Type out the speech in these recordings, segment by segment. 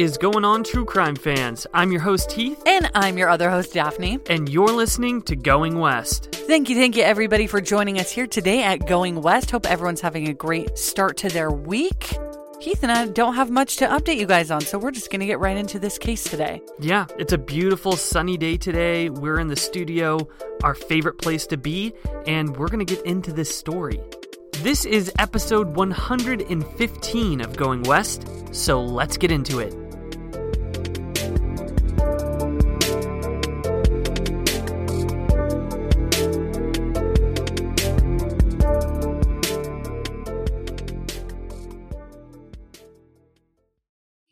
is going on, true crime fans? I'm your host, Heath. And I'm your other host, Daphne. And you're listening to Going West. Thank you, thank you, everybody, for joining us here today at Going West. Hope everyone's having a great start to their week. Heath and I don't have much to update you guys on, so we're just going to get right into this case today. Yeah, it's a beautiful sunny day today. We're in the studio, our favorite place to be, and we're going to get into this story. This is episode 115 of Going West, so let's get into it.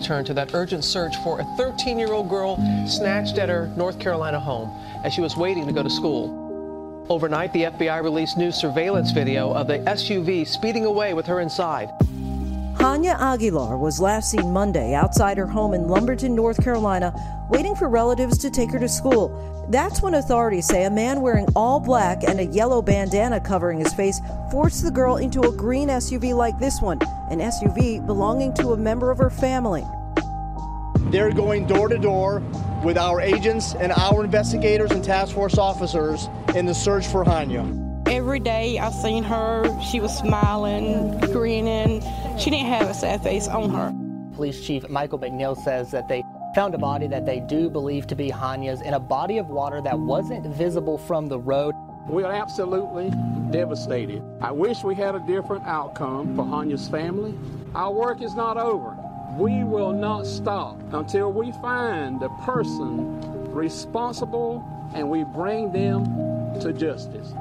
To turn to that urgent search for a 13 year old girl snatched at her North Carolina home as she was waiting to go to school. Overnight, the FBI released new surveillance video of the SUV speeding away with her inside. Hania Aguilar was last seen Monday outside her home in Lumberton, North Carolina, waiting for relatives to take her to school. That's when authorities say a man wearing all black and a yellow bandana covering his face forced the girl into a green SUV like this one, an SUV belonging to a member of her family. They're going door to door with our agents and our investigators and task force officers in the search for Hania. Every day I've seen her, she was smiling, grinning. She didn't have a sad face on her. Police Chief Michael McNeil says that they found a body that they do believe to be Hania's in a body of water that wasn't visible from the road. We are absolutely devastated. I wish we had a different outcome for Hania's family. Our work is not over. We will not stop until we find the person responsible and we bring them to justice.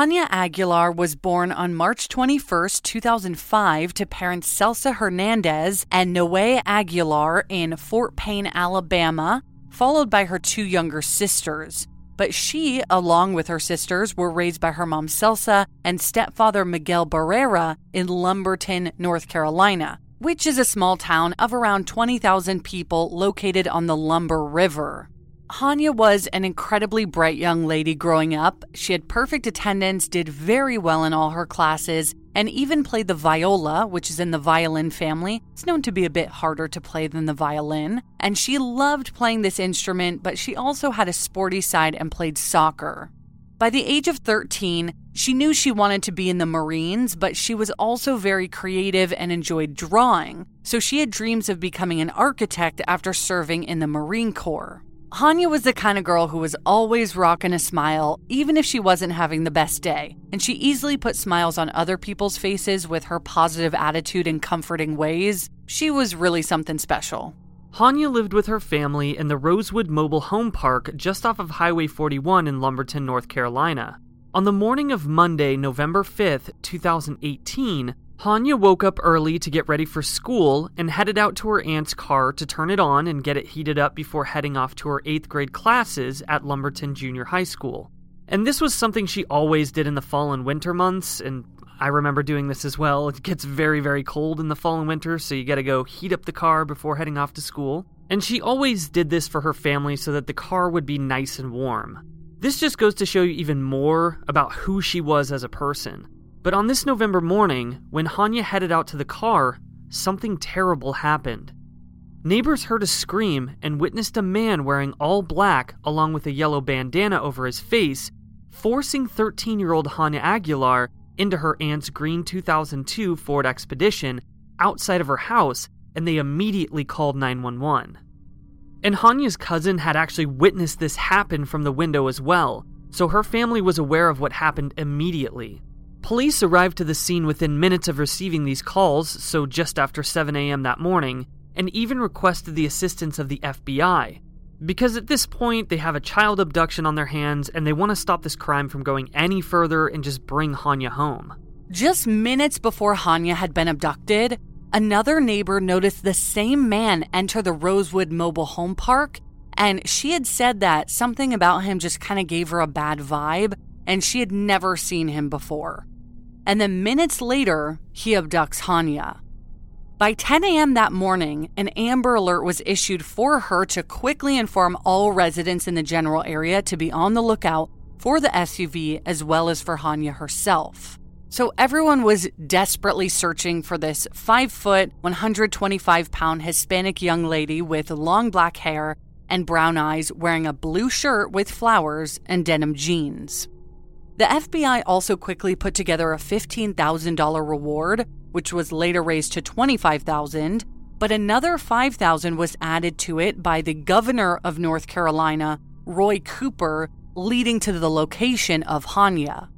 Hania Aguilar was born on March 21, 2005, to parents Celsa Hernandez and Noe Aguilar in Fort Payne, Alabama, followed by her two younger sisters. But she, along with her sisters, were raised by her mom Celsa and stepfather Miguel Barrera in Lumberton, North Carolina, which is a small town of around 20,000 people located on the Lumber River. Hania was an incredibly bright young lady growing up. She had perfect attendance, did very well in all her classes, and even played the viola, which is in the violin family. It's known to be a bit harder to play than the violin. And she loved playing this instrument, but she also had a sporty side and played soccer. By the age of 13, she knew she wanted to be in the Marines, but she was also very creative and enjoyed drawing. So she had dreams of becoming an architect after serving in the Marine Corps. Hania was the kind of girl who was always rocking a smile, even if she wasn't having the best day, and she easily put smiles on other people's faces with her positive attitude and comforting ways. She was really something special. Hania lived with her family in the Rosewood Mobile Home Park just off of Highway 41 in Lumberton, North Carolina. On the morning of Monday, November 5th, 2018, Hania woke up early to get ready for school and headed out to her aunt's car to turn it on and get it heated up before heading off to her 8th grade classes at Lumberton Junior High School. And this was something she always did in the fall and winter months, and I remember doing this as well. It gets very, very cold in the fall and winter, so you gotta go heat up the car before heading off to school. And she always did this for her family so that the car would be nice and warm. This just goes to show you even more about who she was as a person. But on this November morning, when Hania headed out to the car, something terrible happened. Neighbors heard a scream and witnessed a man wearing all black along with a yellow bandana over his face, forcing 13 year old Hania Aguilar into her aunt's green 2002 Ford Expedition outside of her house, and they immediately called 911. And Hania's cousin had actually witnessed this happen from the window as well, so her family was aware of what happened immediately. Police arrived to the scene within minutes of receiving these calls, so just after 7 a.m. that morning, and even requested the assistance of the FBI. Because at this point, they have a child abduction on their hands and they want to stop this crime from going any further and just bring Hania home. Just minutes before Hania had been abducted, another neighbor noticed the same man enter the Rosewood Mobile Home Park, and she had said that something about him just kind of gave her a bad vibe, and she had never seen him before. And then minutes later, he abducts Hania. By 10 a.m. that morning, an Amber Alert was issued for her to quickly inform all residents in the general area to be on the lookout for the SUV as well as for Hania herself. So everyone was desperately searching for this 5 foot, 125 pound Hispanic young lady with long black hair and brown eyes wearing a blue shirt with flowers and denim jeans. The FBI also quickly put together a $15,000 reward which was later raised to 25,000, but another 5,000 was added to it by the governor of North Carolina, Roy Cooper, leading to the location of Hania.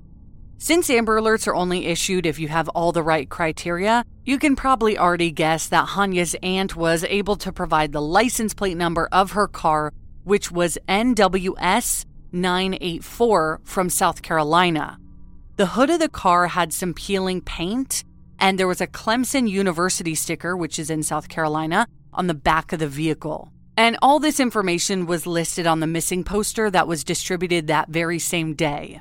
Since Amber Alerts are only issued if you have all the right criteria, you can probably already guess that Hania's aunt was able to provide the license plate number of her car, which was NWS 984 from South Carolina. The hood of the car had some peeling paint, and there was a Clemson University sticker, which is in South Carolina, on the back of the vehicle. And all this information was listed on the missing poster that was distributed that very same day.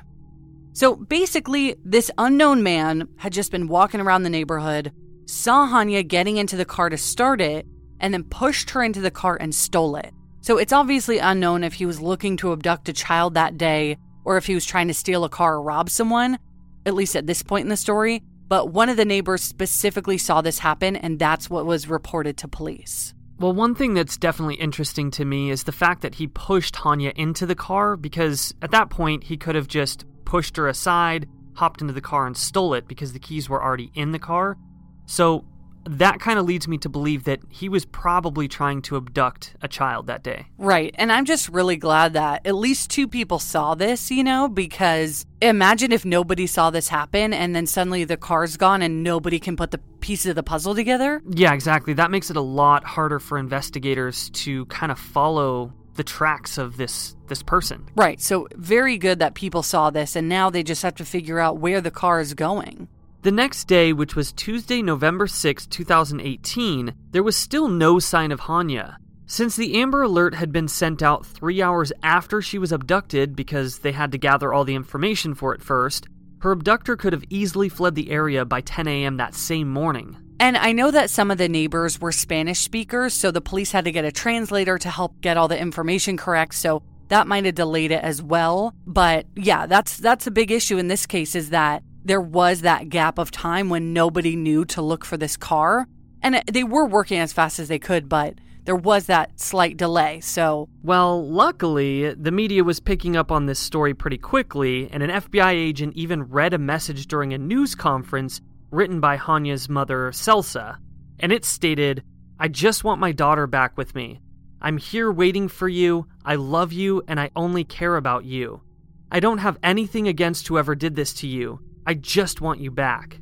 So basically, this unknown man had just been walking around the neighborhood, saw Hania getting into the car to start it, and then pushed her into the car and stole it. So it's obviously unknown if he was looking to abduct a child that day or if he was trying to steal a car or rob someone, at least at this point in the story. But one of the neighbors specifically saw this happen, and that's what was reported to police. Well, one thing that's definitely interesting to me is the fact that he pushed Hania into the car because at that point he could have just pushed her aside, hopped into the car, and stole it because the keys were already in the car. So that kind of leads me to believe that he was probably trying to abduct a child that day. Right. And I'm just really glad that at least two people saw this, you know, because imagine if nobody saw this happen and then suddenly the car's gone and nobody can put the pieces of the puzzle together. Yeah, exactly. That makes it a lot harder for investigators to kind of follow the tracks of this this person. Right. So very good that people saw this and now they just have to figure out where the car is going. The next day, which was Tuesday, November 6, 2018, there was still no sign of Hania. Since the Amber Alert had been sent out three hours after she was abducted because they had to gather all the information for it first, her abductor could have easily fled the area by 10 a.m. that same morning. And I know that some of the neighbors were Spanish speakers, so the police had to get a translator to help get all the information correct, so that might have delayed it as well. But yeah, that's that's a big issue in this case is that there was that gap of time when nobody knew to look for this car. And they were working as fast as they could, but there was that slight delay. So, well, luckily, the media was picking up on this story pretty quickly, and an FBI agent even read a message during a news conference written by Hania's mother, Celsa. And it stated, I just want my daughter back with me. I'm here waiting for you. I love you, and I only care about you. I don't have anything against whoever did this to you. I just want you back.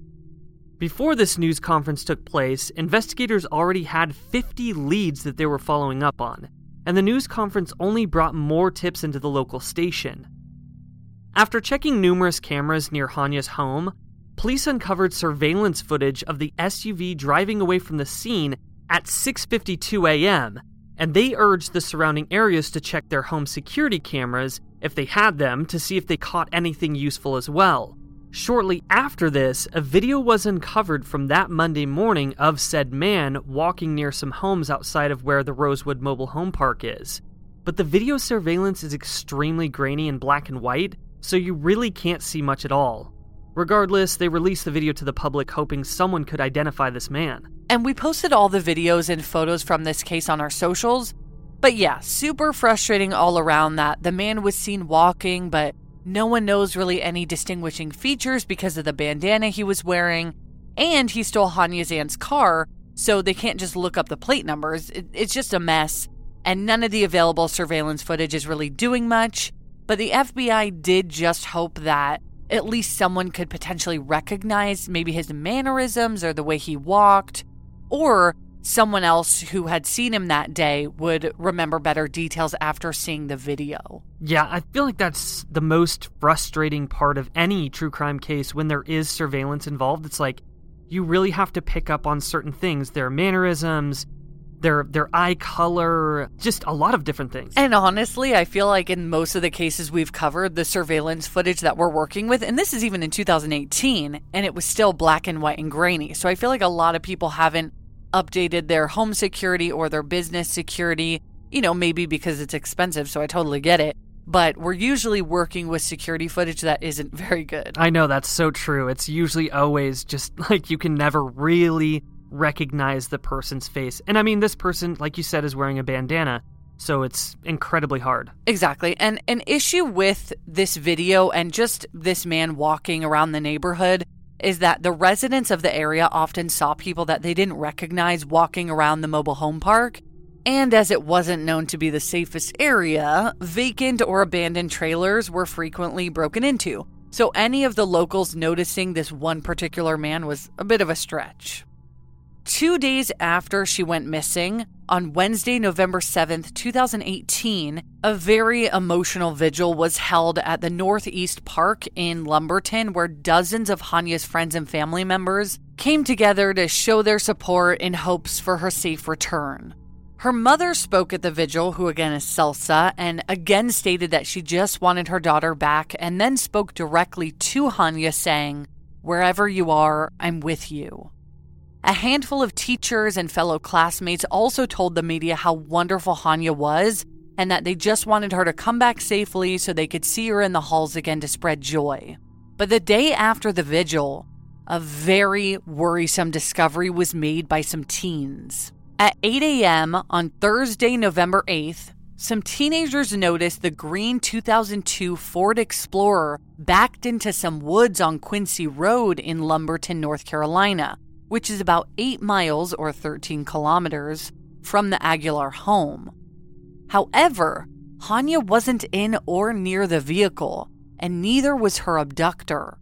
Before this news conference took place, investigators already had 50 leads that they were following up on, and the news conference only brought more tips into the local station. After checking numerous cameras near Hania's home, police uncovered surveillance footage of the SUV driving away from the scene at 6:52 a.m., and they urged the surrounding areas to check their home security cameras if they had them to see if they caught anything useful as well. Shortly after this, a video was uncovered from that Monday morning of said man walking near some homes outside of where the Rosewood Mobile Home Park is. But the video surveillance is extremely grainy and black and white, so you really can't see much at all. Regardless, they released the video to the public hoping someone could identify this man. And we posted all the videos and photos from this case on our socials. But yeah, super frustrating all around that the man was seen walking, but No one knows really any distinguishing features because of the bandana he was wearing, and he stole Hania's aunt's car, so they can't just look up the plate numbers. It's just a mess, and none of the available surveillance footage is really doing much. But the FBI did just hope that at least someone could potentially recognize maybe his mannerisms or the way he walked, or someone else who had seen him that day would remember better details after seeing the video. Yeah, I feel like that's the most frustrating part of any true crime case when there is surveillance involved. It's like you really have to pick up on certain things, their mannerisms, their their eye color, just a lot of different things. And honestly, I feel like in most of the cases we've covered, the surveillance footage that we're working with, and this is even in 2018, and it was still black and white and grainy. So I feel like a lot of people haven't updated their home security or their business security, you know, maybe because it's expensive, so I totally get it. But we're usually working with security footage that isn't very good. I know that's so true. It's usually always just like you can never really recognize the person's face. And I mean, this person, like you said, is wearing a bandana. So it's incredibly hard. Exactly. And an issue with this video and just this man walking around the neighborhood is that the residents of the area often saw people that they didn't recognize walking around the mobile home park. And as it wasn't known to be the safest area, vacant or abandoned trailers were frequently broken into. So any of the locals noticing this one particular man was a bit of a stretch. Two days after she went missing, on Wednesday, November 7th, 2018, a very emotional vigil was held at the Northeast Park in Lumberton, where dozens of Hania's friends and family members came together to show their support in hopes for her safe return. Her mother spoke at the vigil, who again is Celsa, and again stated that she just wanted her daughter back, and then spoke directly to Hania, saying, Wherever you are, I'm with you. A handful of teachers and fellow classmates also told the media how wonderful Hania was and that they just wanted her to come back safely so they could see her in the halls again to spread joy. But the day after the vigil, a very worrisome discovery was made by some teens. At 8 a.m. on Thursday, November 8th, some teenagers noticed the green 2002 Ford Explorer backed into some woods on Quincy Road in Lumberton, North Carolina which is about 8 miles or 13 kilometers from the Aguilar home. However, Hania wasn't in or near the vehicle, and neither was her abductor,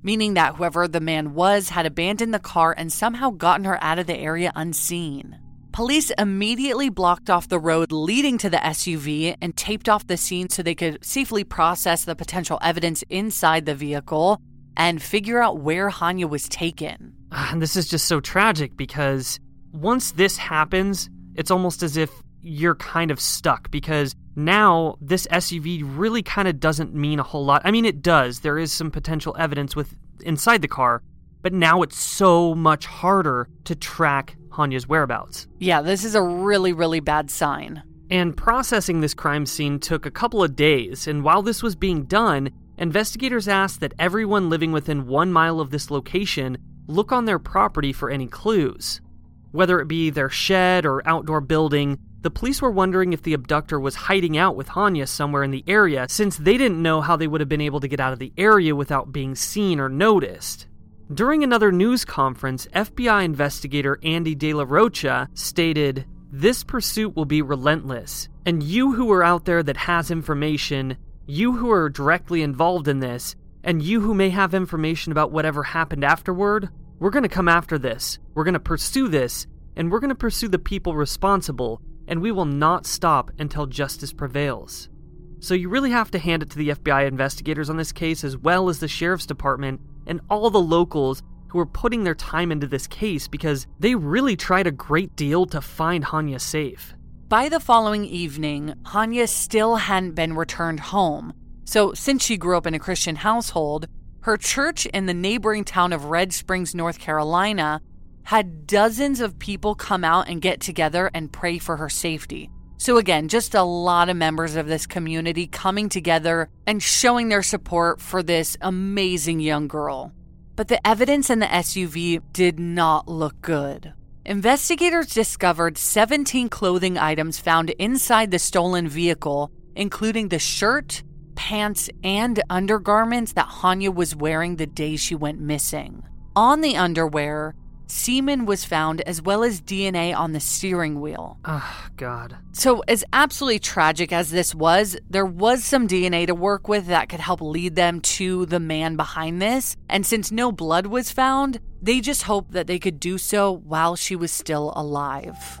meaning that whoever the man was had abandoned the car and somehow gotten her out of the area unseen. Police immediately blocked off the road leading to the SUV and taped off the scene so they could safely process the potential evidence inside the vehicle and figure out where Hania was taken. Ah, and this is just so tragic because once this happens, it's almost as if you're kind of stuck because now this SUV really kind of doesn't mean a whole lot. I mean, it does. There is some potential evidence with inside the car, but now it's so much harder to track Hania's whereabouts. Yeah, this is a really, really bad sign. And processing this crime scene took a couple of days, and while this was being done, investigators asked that everyone living within one mile of this location look on their property for any clues. Whether it be their shed or outdoor building, the police were wondering if the abductor was hiding out with Hania somewhere in the area since they didn't know how they would have been able to get out of the area without being seen or noticed. During another news conference, FBI investigator Andy De La Rocha stated, This pursuit will be relentless, and you who are out there that has information, you who are directly involved in this, and you who may have information about whatever happened afterward, we're going to come after this. We're going to pursue this, and we're going to pursue the people responsible, and we will not stop until justice prevails. So you really have to hand it to the FBI investigators on this case, as well as the Sheriff's Department and all the locals who are putting their time into this case because they really tried a great deal to find Hania safe. By the following evening, Hania still hadn't been returned home, so, since she grew up in a Christian household, her church in the neighboring town of Red Springs, North Carolina, had dozens of people come out and get together and pray for her safety. So, again, just a lot of members of this community coming together and showing their support for this amazing young girl. But the evidence in the SUV did not look good. Investigators discovered 17 clothing items found inside the stolen vehicle, including the shirt, pants, and undergarments that Hania was wearing the day she went missing. On the underwear, semen was found as well as DNA on the steering wheel. Oh, God. So, as absolutely tragic as this was, there was some DNA to work with that could help lead them to the man behind this. And since no blood was found, they just hoped that they could do so while she was still alive.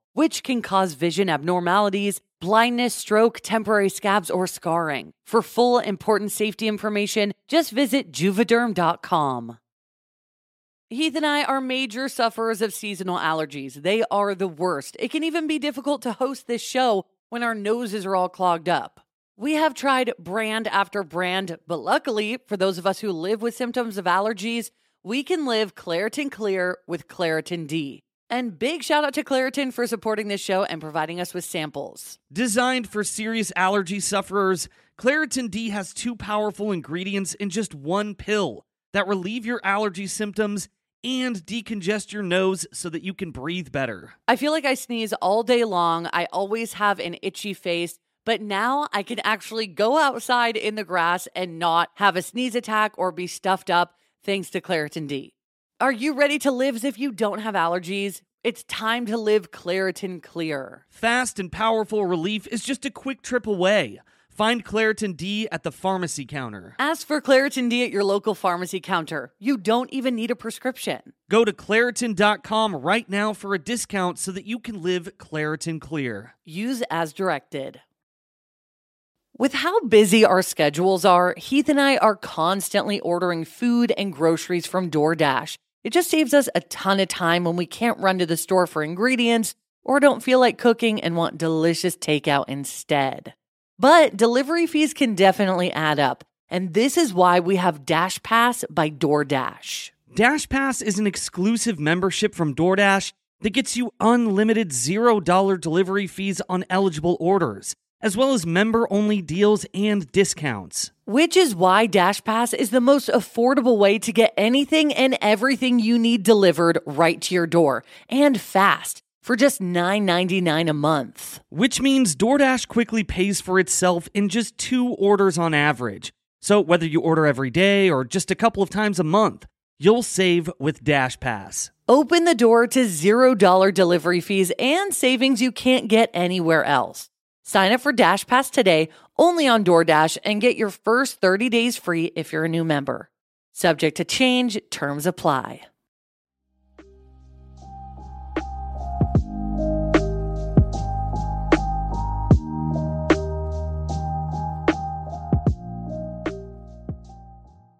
which can cause vision abnormalities, blindness, stroke, temporary scabs, or scarring. For full important safety information, just visit juvederm.com. Heath and I are major sufferers of seasonal allergies. They are the worst. It can even be difficult to host this show when our noses are all clogged up. We have tried brand after brand, but luckily, for those of us who live with symptoms of allergies, we can live Claritin Clear with Claritin D. And big shout out to Claritin for supporting this show and providing us with samples. Designed for serious allergy sufferers, Claritin D has two powerful ingredients in just one pill that relieve your allergy symptoms and decongest your nose so that you can breathe better. I feel like I sneeze all day long. I always have an itchy face, but now I can actually go outside in the grass and not have a sneeze attack or be stuffed up thanks to Claritin D. Are you ready to live as if you don't have allergies? It's time to live Claritin Clear. Fast and powerful relief is just a quick trip away. Find Claritin D at the pharmacy counter. Ask for Claritin D at your local pharmacy counter. You don't even need a prescription. Go to Claritin.com right now for a discount so that you can live Claritin Clear. Use as directed. With how busy our schedules are, Heath and I are constantly ordering food and groceries from DoorDash. It just saves us a ton of time when we can't run to the store for ingredients or don't feel like cooking and want delicious takeout instead. But delivery fees can definitely add up, and this is why we have Dash Pass by DoorDash. Dash Pass is an exclusive membership from DoorDash that gets you unlimited $0 delivery fees on eligible orders, as well as member only deals and discounts. Which is why DashPass is the most affordable way to get anything and everything you need delivered right to your door and fast for just $9.99 a month. Which means DoorDash quickly pays for itself in just two orders on average. So whether you order every day or just a couple of times a month, you'll save with DashPass. Open the door to $0 delivery fees and savings you can't get anywhere else. Sign up for Dash Pass today only on DoorDash and get your first 30 days free if you're a new member. Subject to change, terms apply.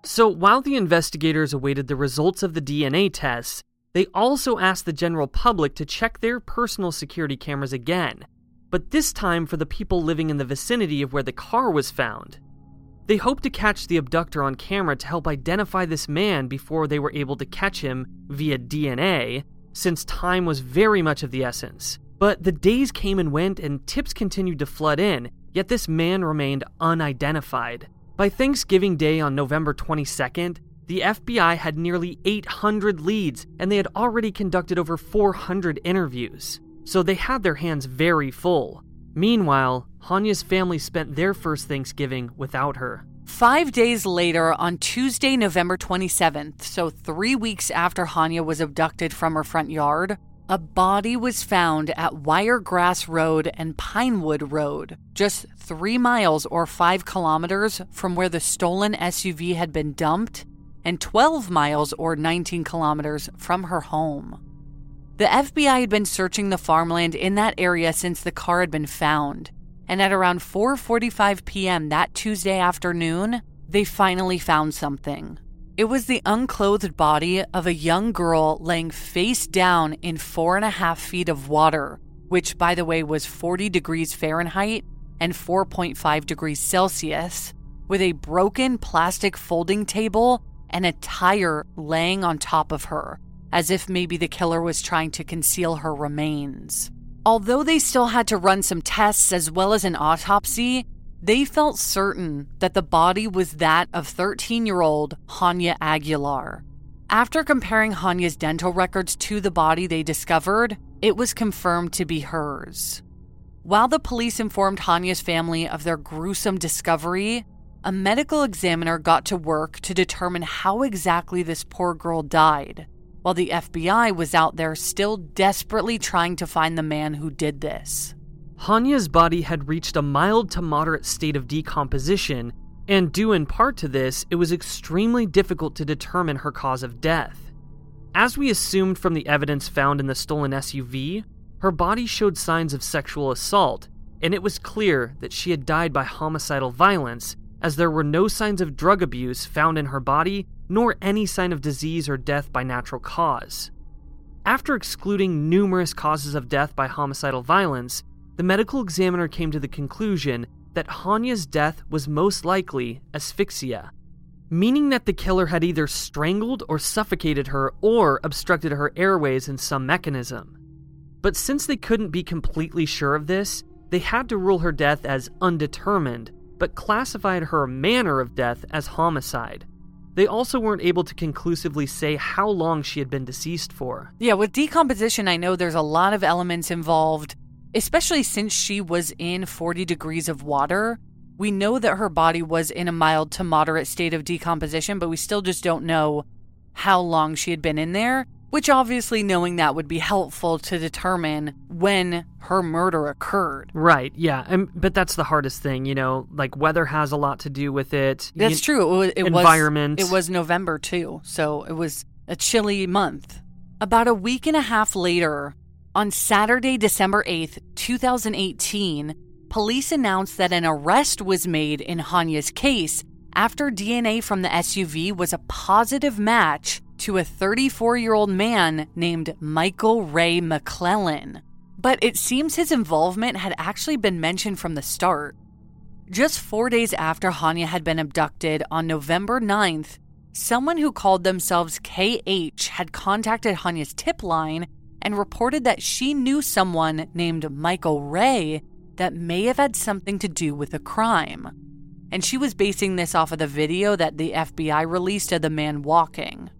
So while the investigators awaited the results of the DNA tests, they also asked the general public to check their personal security cameras again, but this time for the people living in the vicinity of where the car was found. They hoped to catch the abductor on camera to help identify this man before they were able to catch him via DNA, since time was very much of the essence. But the days came and went, and tips continued to flood in, yet this man remained unidentified. By Thanksgiving Day on November 22nd, the FBI had nearly 800 leads and they had already conducted over 400 interviews, so they had their hands very full. Meanwhile, Hania's family spent their first Thanksgiving without her. Five days later, on Tuesday, November 27th, so three weeks after Hania was abducted from her front yard, a body was found at Wiregrass Road and Pinewood Road, just three miles or five kilometers from where the stolen SUV had been dumped, and 12 miles or 19 kilometers from her home. The FBI had been searching the farmland in that area since the car had been found, and at around 4:45 p.m. that Tuesday afternoon, they finally found something. It was the unclothed body of a young girl laying face down in four and a half feet of water, which, by the way, was 40 degrees Fahrenheit and 4.5 degrees Celsius, with a broken plastic folding table and a tire laying on top of her, as if maybe the killer was trying to conceal her remains. Although they still had to run some tests as well as an autopsy, they felt certain that the body was that of 13 year old Hania Aguilar. After comparing Hania's dental records to the body they discovered, it was confirmed to be hers. While the police informed Hania's family of their gruesome discovery, a medical examiner got to work to determine how exactly this poor girl died, while the FBI was out there still desperately trying to find the man who did this. Hania's body had reached a mild to moderate state of decomposition, and due in part to this, it was extremely difficult to determine her cause of death. As we assumed from the evidence found in the stolen SUV, her body showed signs of sexual assault, and it was clear that she had died by homicidal violence, as there were no signs of drug abuse found in her body, nor any sign of disease or death by natural cause. After excluding numerous causes of death by homicidal violence, the medical examiner came to the conclusion that Hania's death was most likely asphyxia, meaning that the killer had either strangled or suffocated her or obstructed her airways in some mechanism. But since they couldn't be completely sure of this, they had to rule her death as undetermined, but classified her manner of death as homicide. They also weren't able to conclusively say how long she had been deceased for. Yeah, with decomposition, I know there's a lot of elements involved especially since she was in 40 degrees of water. We know that her body was in a mild to moderate state of decomposition, but we still just don't know how long she had been in there, which obviously knowing that would be helpful to determine when her murder occurred. Right, yeah. And, but that's the hardest thing, you know, like weather has a lot to do with it. That's You- true. It was, it environment. Was, it was November too, so it was a chilly month. About a week and a half later, on Saturday, December 8th, 2018, police announced that an arrest was made in Hania's case after DNA from the SUV was a positive match to a 34 year old man named Michael Ray McLellan. But it seems his involvement had actually been mentioned from the start. Just four days after Hania had been abducted on November 9th, someone who called themselves KH had contacted Hania's tip line and reported that she knew someone named Michael Ray that may have had something to do with a crime. And she was basing this off of the video that the FBI released of the man walking.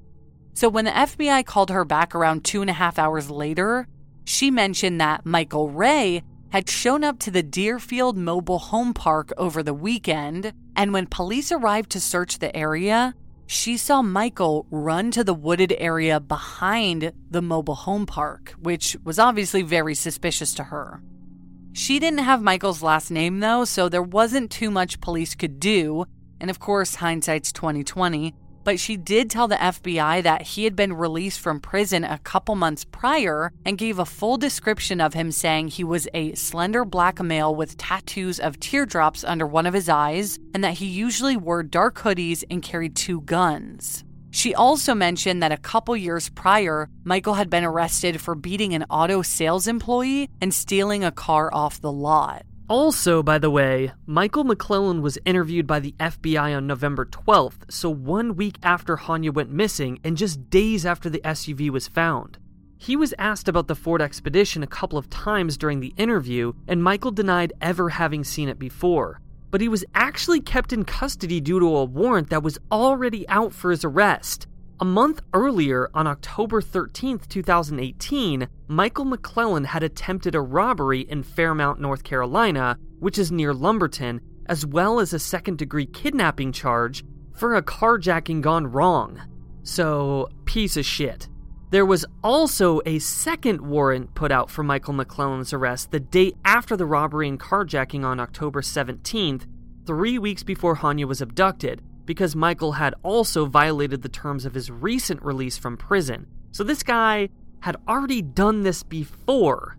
So when the FBI called her back around two and a half hours later, she mentioned that Michael Ray had shown up to the Deerfield Mobile Home Park over the weekend, and when police arrived to search the area, she saw Michael run to the wooded area behind the mobile home park, which was obviously very suspicious to her. She didn't have Michael's last name though, so there wasn't too much police could do, and of course hindsight's 2020, but she did tell the FBI that he had been released from prison a couple months prior and gave a full description of him, saying he was a slender black male with tattoos of teardrops under one of his eyes and that he usually wore dark hoodies and carried two guns. She also mentioned that a couple years prior, Michael had been arrested for beating an auto sales employee and stealing a car off the lot. Also, by the way, Michael McLellan was interviewed by the FBI on November 12th, so one week after Hania went missing and just days after the SUV was found. He was asked about the Ford Expedition a couple of times during the interview, and Michael denied ever having seen it before. But he was actually kept in custody due to a warrant that was already out for his arrest. A month earlier, on October 13, 2018, Michael McLellan had attempted a robbery in Fairmont, North Carolina, which is near Lumberton, as well as a second degree kidnapping charge for a carjacking gone wrong. So, piece of shit. There was also a second warrant put out for Michael McLellan's arrest the day after the robbery and carjacking on October 17th, three weeks before Hania was abducted, because Michael had also violated the terms of his recent release from prison. So this guy had already done this before,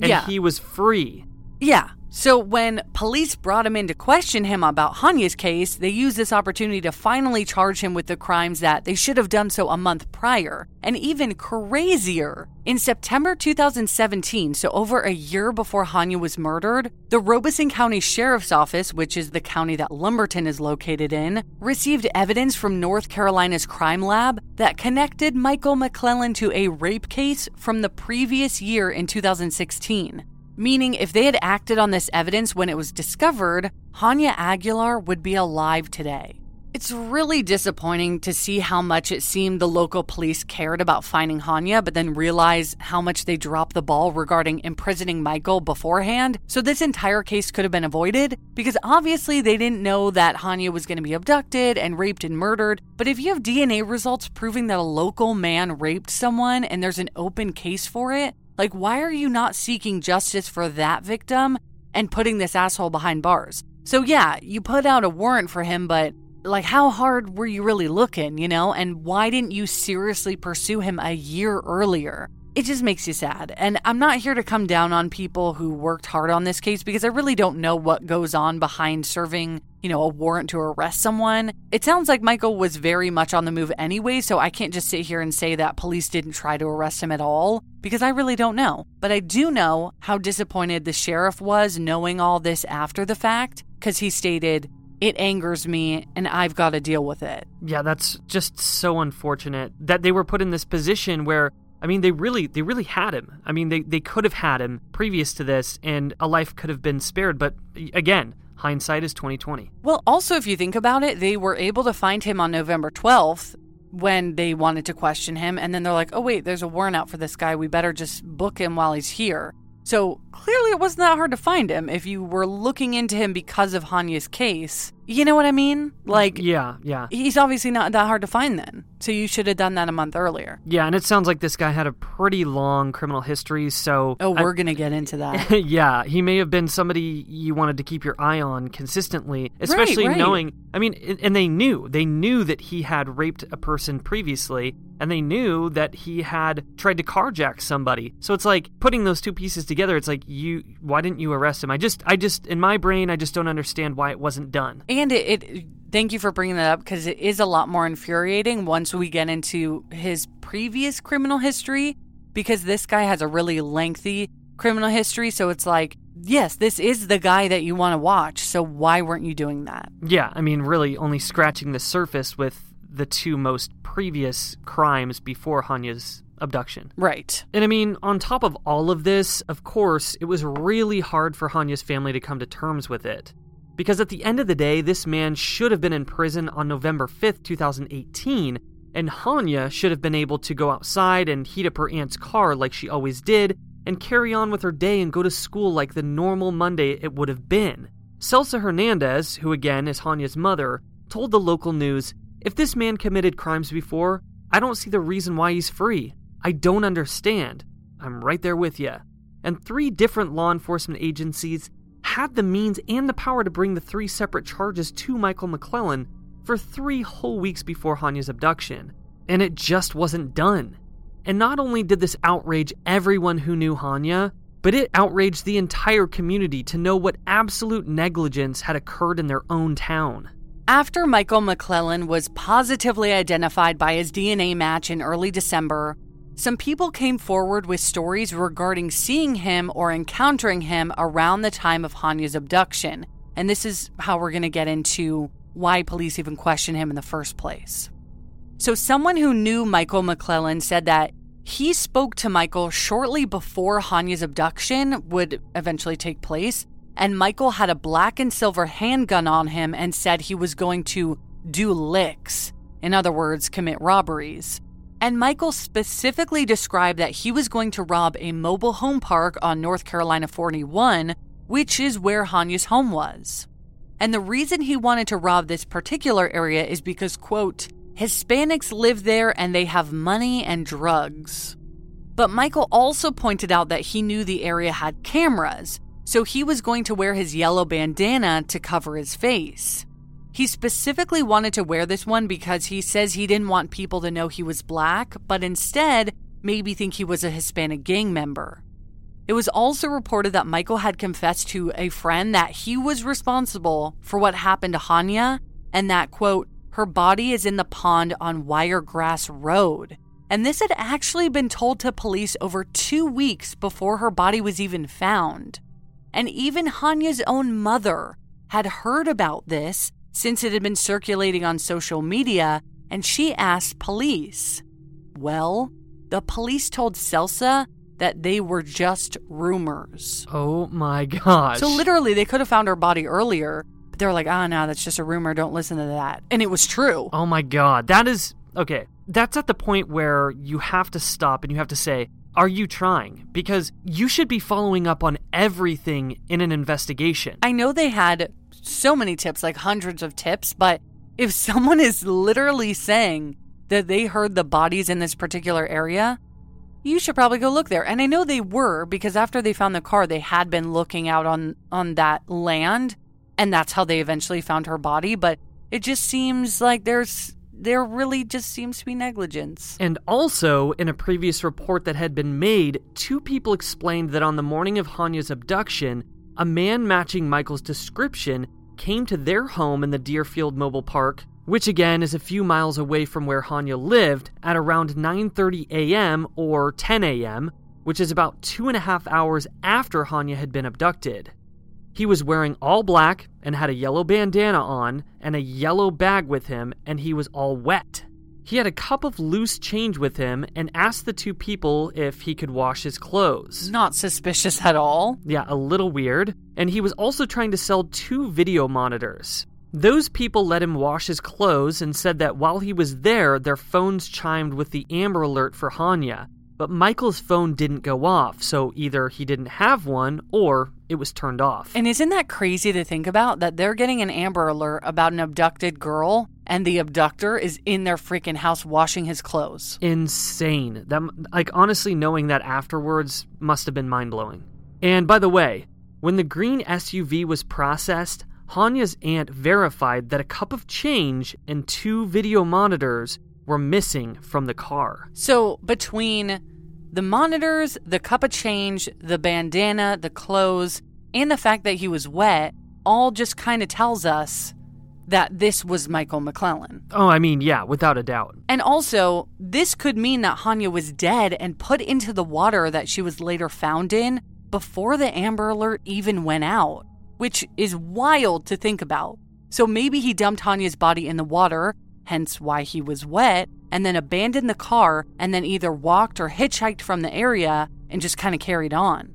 and Yeah. he was free. Yeah. So when police brought him in to question him about Hania's case, they used this opportunity to finally charge him with the crimes that they should have done so a month prior. And even crazier, in September 2017, so over a year before Hania was murdered, the Robeson County Sheriff's Office, which is the county that Lumberton is located in, received evidence from North Carolina's crime lab that connected Michael McLellan to a rape case from the previous year in 2016. Meaning, if they had acted on this evidence when it was discovered, Hania Aguilar would be alive today. It's really disappointing to see how much it seemed the local police cared about finding Hania, but then realize how much they dropped the ball regarding imprisoning Michael beforehand. So, this entire case could have been avoided because obviously they didn't know that Hania was going to be abducted and raped and murdered. But if you have DNA results proving that a local man raped someone and there's an open case for it, like, why are you not seeking justice for that victim and putting this asshole behind bars? So, yeah, you put out a warrant for him, but like, how hard were you really looking, you know? And why didn't you seriously pursue him a year earlier? It just makes you sad. And I'm not here to come down on people who worked hard on this case because I really don't know what goes on behind serving, you know, a warrant to arrest someone. It sounds like Michael was very much on the move anyway, so I can't just sit here and say that police didn't try to arrest him at all because I really don't know. But I do know how disappointed the sheriff was knowing all this after the fact because he stated, it angers me and I've got to deal with it. Yeah, that's just so unfortunate that they were put in this position where I mean they really they really had him. I mean they they could have had him previous to this and a life could have been spared, but again, hindsight is 2020. Well, also, if you think about it, they were able to find him on November 12th when they wanted to question him. And then they're like, oh, wait, there's a warrant out for this guy. We better just book him while he's here. So clearly, it wasn't that hard to find him if you were looking into him because of Hania's case. You know what I mean? Like, Yeah, yeah. he's obviously not that hard to find then. So you should have done that a month earlier. Yeah, and it sounds like this guy had a pretty long criminal history, so Oh, we're going to get into that. yeah, he may have been somebody you wanted to keep your eye on consistently, especially right. knowing. I mean, and they knew they knew that he had raped a person previously, and they knew that he had tried to carjack somebody. So it's like putting those two pieces together. It's like you, why didn't you arrest him? I just, I just, in my brain, I just don't understand why it wasn't done. And it, it thank you for bringing that up because it is a lot more infuriating once we get into his previous criminal history because this guy has a really lengthy criminal history so it's like yes this is the guy that you want to watch so why weren't you doing that Yeah, I mean, really only scratching the surface with the two most previous crimes before Hania's abduction. right And I mean, on top of all of this, of course, it was really hard for Hania's family to come to terms with it. Because at the end of the day, this man should have been in prison on November 5th, 2018, and Hania should have been able to go outside and heat up her aunt's car like she always did, and carry on with her day and go to school like the normal Monday it would have been. Celsa Hernandez, who again is Hania's mother, told the local news, If this man committed crimes before, I don't see the reason why he's free. I don't understand. I'm right there with you. And three different law enforcement agencies had the means and the power to bring the three separate charges to Michael McLellan for three whole weeks before Hania's abduction. And it just wasn't done. And not only did this outrage everyone who knew Hania, but it outraged the entire community to know what absolute negligence had occurred in their own town. After Michael McLellan was positively identified by his DNA match in early December, some people came forward with stories regarding seeing him or encountering him around the time of Hania's abduction. And this is how we're going to get into why police even question him in the first place. So, someone who knew Michael McLellan said that he spoke to Michael shortly before Hania's abduction would eventually take place and Michael had a black and silver handgun on him and said he was going to do licks, in other words, commit robberies. And Michael specifically described that he was going to rob a mobile home park on North Carolina 41, which is where Hania's home was. And the reason he wanted to rob this particular area is because, quote, Hispanics live there and they have money and drugs. But Michael also pointed out that he knew the area had cameras, so he was going to wear his yellow bandana to cover his face. He specifically wanted to wear this one because he says he didn't want people to know he was black, but instead, maybe think he was a Hispanic gang member. It was also reported that Michael had confessed to a friend that he was responsible for what happened to Hania and that, quote, her body is in the pond on Wiregrass Road. And this had actually been told to police over two weeks before her body was even found and even Hania's own mother had heard about this since it had been circulating on social media, and she asked police. Well, the police told Celsa that they were just rumors. Oh my gosh. So literally, they could have found her body earlier, but they were like, ah, oh no, that's just a rumor. Don't listen to that. And it was true. Oh my god. That is. Okay. That's at the point where you have to stop and you have to say, are you trying? Because you should be following up on everything in an investigation. I know they had so many tips, like hundreds of tips, but if someone is literally saying that they heard the bodies in this particular area, you should probably go look there. And I know they were because after they found the car, they had been looking out on on that land, and that's how they eventually found her body, but it just seems like there's there really just seems to be negligence. And also, in a previous report that had been made, two people explained that on the morning of Hania's abduction, a man matching Michael's description came to their home in the Deerfield Mobile Park, which again is a few miles away from where Hania lived, at around 9:30 a.m. or 10 a.m., which is about two and a half hours after Hania had been abducted. He was wearing all black and had a yellow bandana on and a yellow bag with him, and he was all wet. He had a cup of loose change with him and asked the two people if he could wash his clothes. Not suspicious at all. Yeah, a little weird. And he was also trying to sell two video monitors. Those people let him wash his clothes and said that while he was there, their phones chimed with the Amber Alert for Hania, but Michael's phone didn't go off, so either he didn't have one or it was turned off. And isn't that crazy to think about that they're getting an Amber Alert about an abducted girl and the abductor is in their freaking house washing his clothes? Insane. That like honestly knowing that afterwards must have been mind-blowing. And by the way, when the green SUV was processed, Hania's aunt verified that a cup of change and two video monitors were missing from the car. So between the monitors, the cup of change, the bandana, the clothes, and the fact that he was wet all just kind of tells us that this was Michael McLellan. Oh, I mean, yeah, without a doubt. And also, this could mean that Hania was dead and put into the water that she was later found in before the Amber Alert even went out, which is wild to think about. So maybe he dumped Hania's body in the water hence why he was wet, and then abandoned the car and then either walked or hitchhiked from the area and just kind of carried on.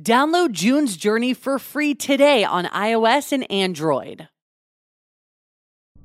Download June's Journey for free today on iOS and Android.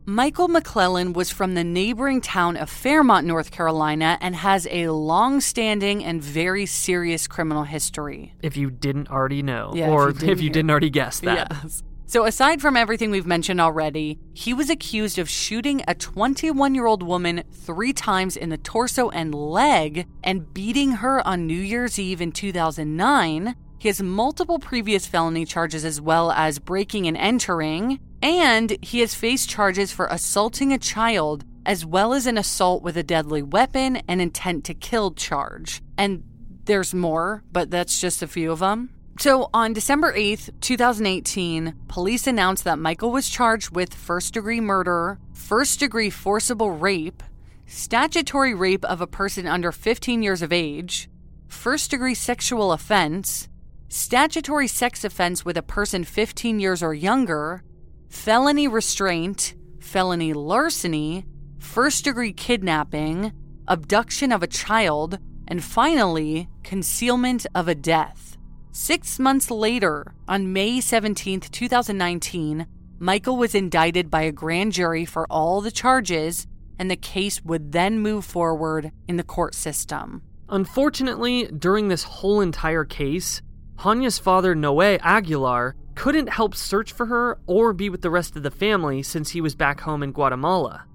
Michael McLellan was from the neighboring town of Fairmont, North Carolina, and has a long standing and very serious criminal history. If you didn't already know, Yeah, or if you, didn't hear. didn't already guess that. Yes. So, aside from everything we've mentioned already, he was accused of shooting a 21 year old woman three times in the torso and leg and beating her on New Year's Eve in 2009. He has multiple previous felony charges as well as breaking and entering, and he has faced charges for assaulting a child as well as an assault with a deadly weapon and intent to kill charge. And there's more, but that's just a few of them. So, on December 8th, 2018, police announced that Michael was charged with first degree murder, first degree forcible rape, statutory rape of a person under 15 years of age, first degree sexual offense, statutory sex offense with a person 15 years or younger, felony restraint, felony larceny, first degree kidnapping, abduction of a child, and finally, concealment of a death. Six months later, on May 17, 2019, Michael was indicted by a grand jury for all the charges, and the case would then move forward in the court system. Unfortunately, during this whole entire case, Hania's father, Noe Aguilar, couldn't help search for her or be with the rest of the family since he was back home in Guatemala.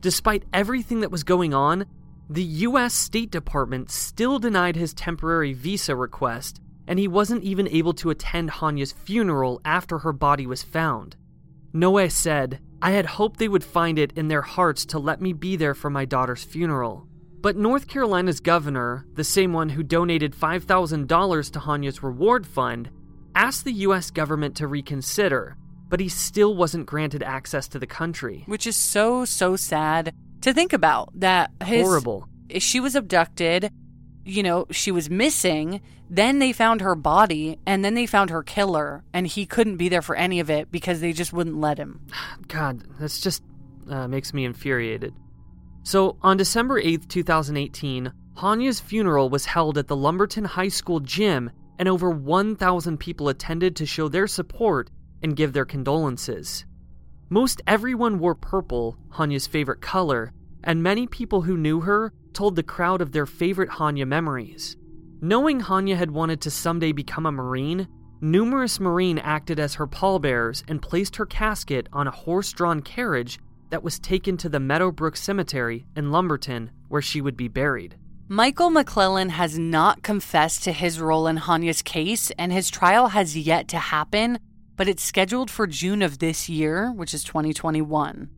Despite everything that was going on, the US State Department still denied his temporary visa request, and he wasn't even able to attend Hania's funeral after her body was found. Noe said, I had hoped they would find it in their hearts to let me be there for my daughter's funeral. But North Carolina's governor, the same one who donated $5,000 to Hania's reward fund, asked the US government to reconsider, but he still wasn't granted access to the country. Which is so, so sad to think about that his, Horrible. She was abducted, you know, she was missing. Then they found her body, and then they found her killer, and he couldn't be there for any of it because they just wouldn't let him. God, that's just uh, makes me infuriated. So, on December 8, 2018, Hania's funeral was held at the Lumberton High School gym, and over 1,000 people attended to show their support and give their condolences. Most everyone wore purple, Hania's favorite color, and many people who knew her told the crowd of their favorite Hania memories. Knowing Hania had wanted to someday become a Marine, numerous Marine acted as her pallbearers and placed her casket on a horse drawn carriage that was taken to the Meadowbrook Cemetery in Lumberton, where she would be buried. Michael McLellan has not confessed to his role in Hania's case, and his trial has yet to happen, but it's scheduled for June of this year, which is 2021.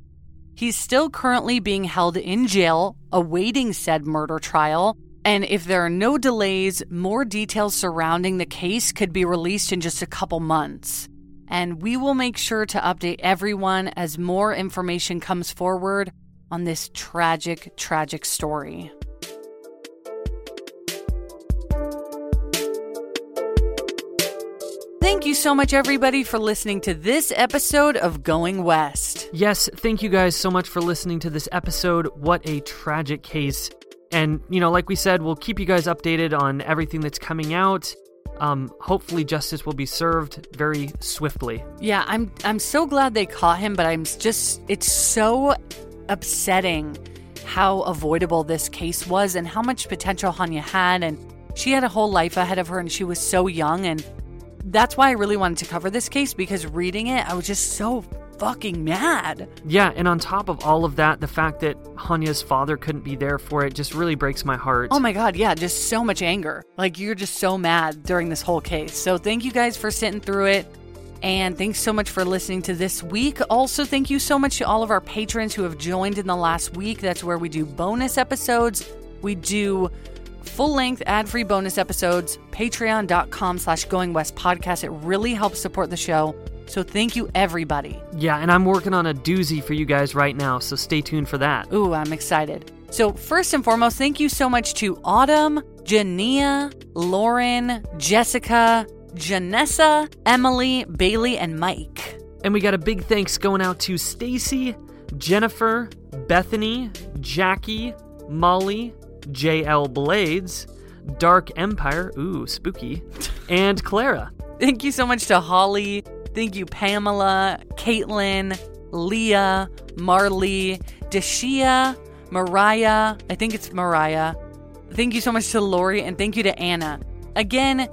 He's still currently being held in jail, awaiting said murder trial. And if there are no delays, more details surrounding the case could be released in just a couple months. And we will make sure to update everyone as more information comes forward on this tragic, tragic story. Thank you so much, everybody, for listening to this episode of Going West. Yes, thank you guys so much for listening to this episode. What a tragic case. And, you know, like we said, we'll keep you guys updated on everything that's coming out. Um, hopefully, justice will be served very swiftly. Yeah, I'm I'm so glad they caught him, but I'm just it's so upsetting how avoidable this case was and how much potential Hania had and she had a whole life ahead of her and she was so young and that's why I really wanted to cover this case because reading it I was just so fucking mad. Yeah, and on top of all of that, the fact that Hania's father couldn't be there for it just really breaks my heart. Oh my god, yeah, just so much anger. Like you're just so mad during this whole case. So thank you guys for sitting through it. And thanks so much for listening to this week. Also, thank you so much to all of our patrons who have joined in the last week. That's where we do bonus episodes. We do full-length ad-free bonus episodes. Patreon.com slash Going West Podcast. It really helps support the show. So thank you, everybody. Yeah, and I'm working on a doozy for you guys right now, so stay tuned for that. Ooh, I'm excited. So, first and foremost, thank you so much to Autumn, Jania, Lauren, Jessica, Janessa, Emily, Bailey, and Mike. And we got a big thanks going out to Stacy, Jennifer, Bethany, Jackie, Molly, JL Blades, Dark Empire, ooh, spooky, and Clara. Thank you so much to Holly. Thank you, Pamela, Caitlin, Leah, Marley, Deshia, Mariah. I think it's Mariah. Thank you so much to Lori, and thank you to Anna. Again,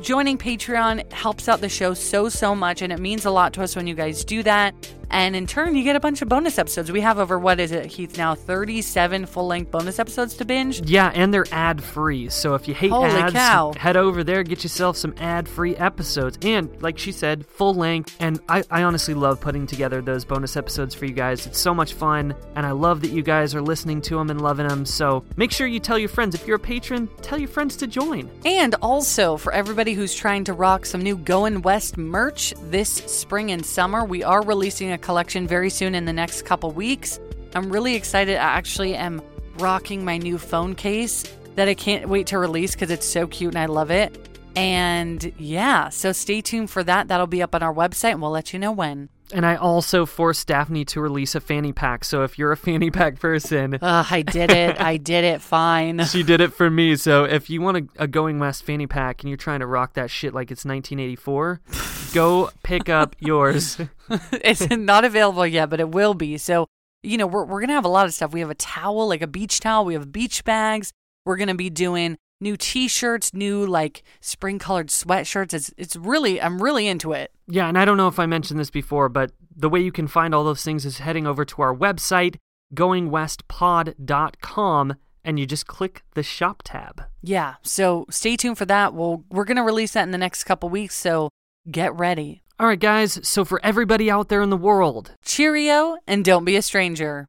joining Patreon helps out the show so, so much, and it means a lot to us when you guys do that. And in turn, you get a bunch of bonus episodes. We have over, what is it, Heath, now 37 full length bonus episodes to binge? Yeah, and they're ad free. So if you hate Holy ads, cow. head over there, get yourself some ad free episodes. And like she said, full length. And I, I honestly love putting together those bonus episodes for you guys. It's so much fun. And I love that you guys are listening to them and loving them. So make sure you tell your friends. If you're a patron, tell your friends to join. And also, for everybody who's trying to rock some new Going West merch this spring and summer, we are releasing a collection very soon in the next couple weeks. I'm really excited. I actually am rocking my new phone case that I can't wait to release because it's so cute and I love it. And yeah, so stay tuned for that. That'll be up on our website and we'll let you know when. And I also forced Daphne to release a fanny pack. So if you're a fanny pack person, Ugh, I did it. I did it. Fine. she did it for me. So if you want a, a Going West fanny pack and you're trying to rock that shit like it's 1984, go pick up yours. it's not available yet, but it will be. So, you know, we're, we're going to have a lot of stuff. We have a towel, like a beach towel. We have beach bags. We're going to be doing new t-shirts, new like spring colored sweatshirts. It's it's really I'm really into it. Yeah, and I don't know if I mentioned this before, but the way you can find all those things is heading over to our website, goingwestpod.com, and you just click the shop tab. Yeah. So stay tuned for that. We'll we're going to release that in the next couple weeks, so get ready. All right, guys, so for everybody out there in the world, Cheerio and don't be a stranger.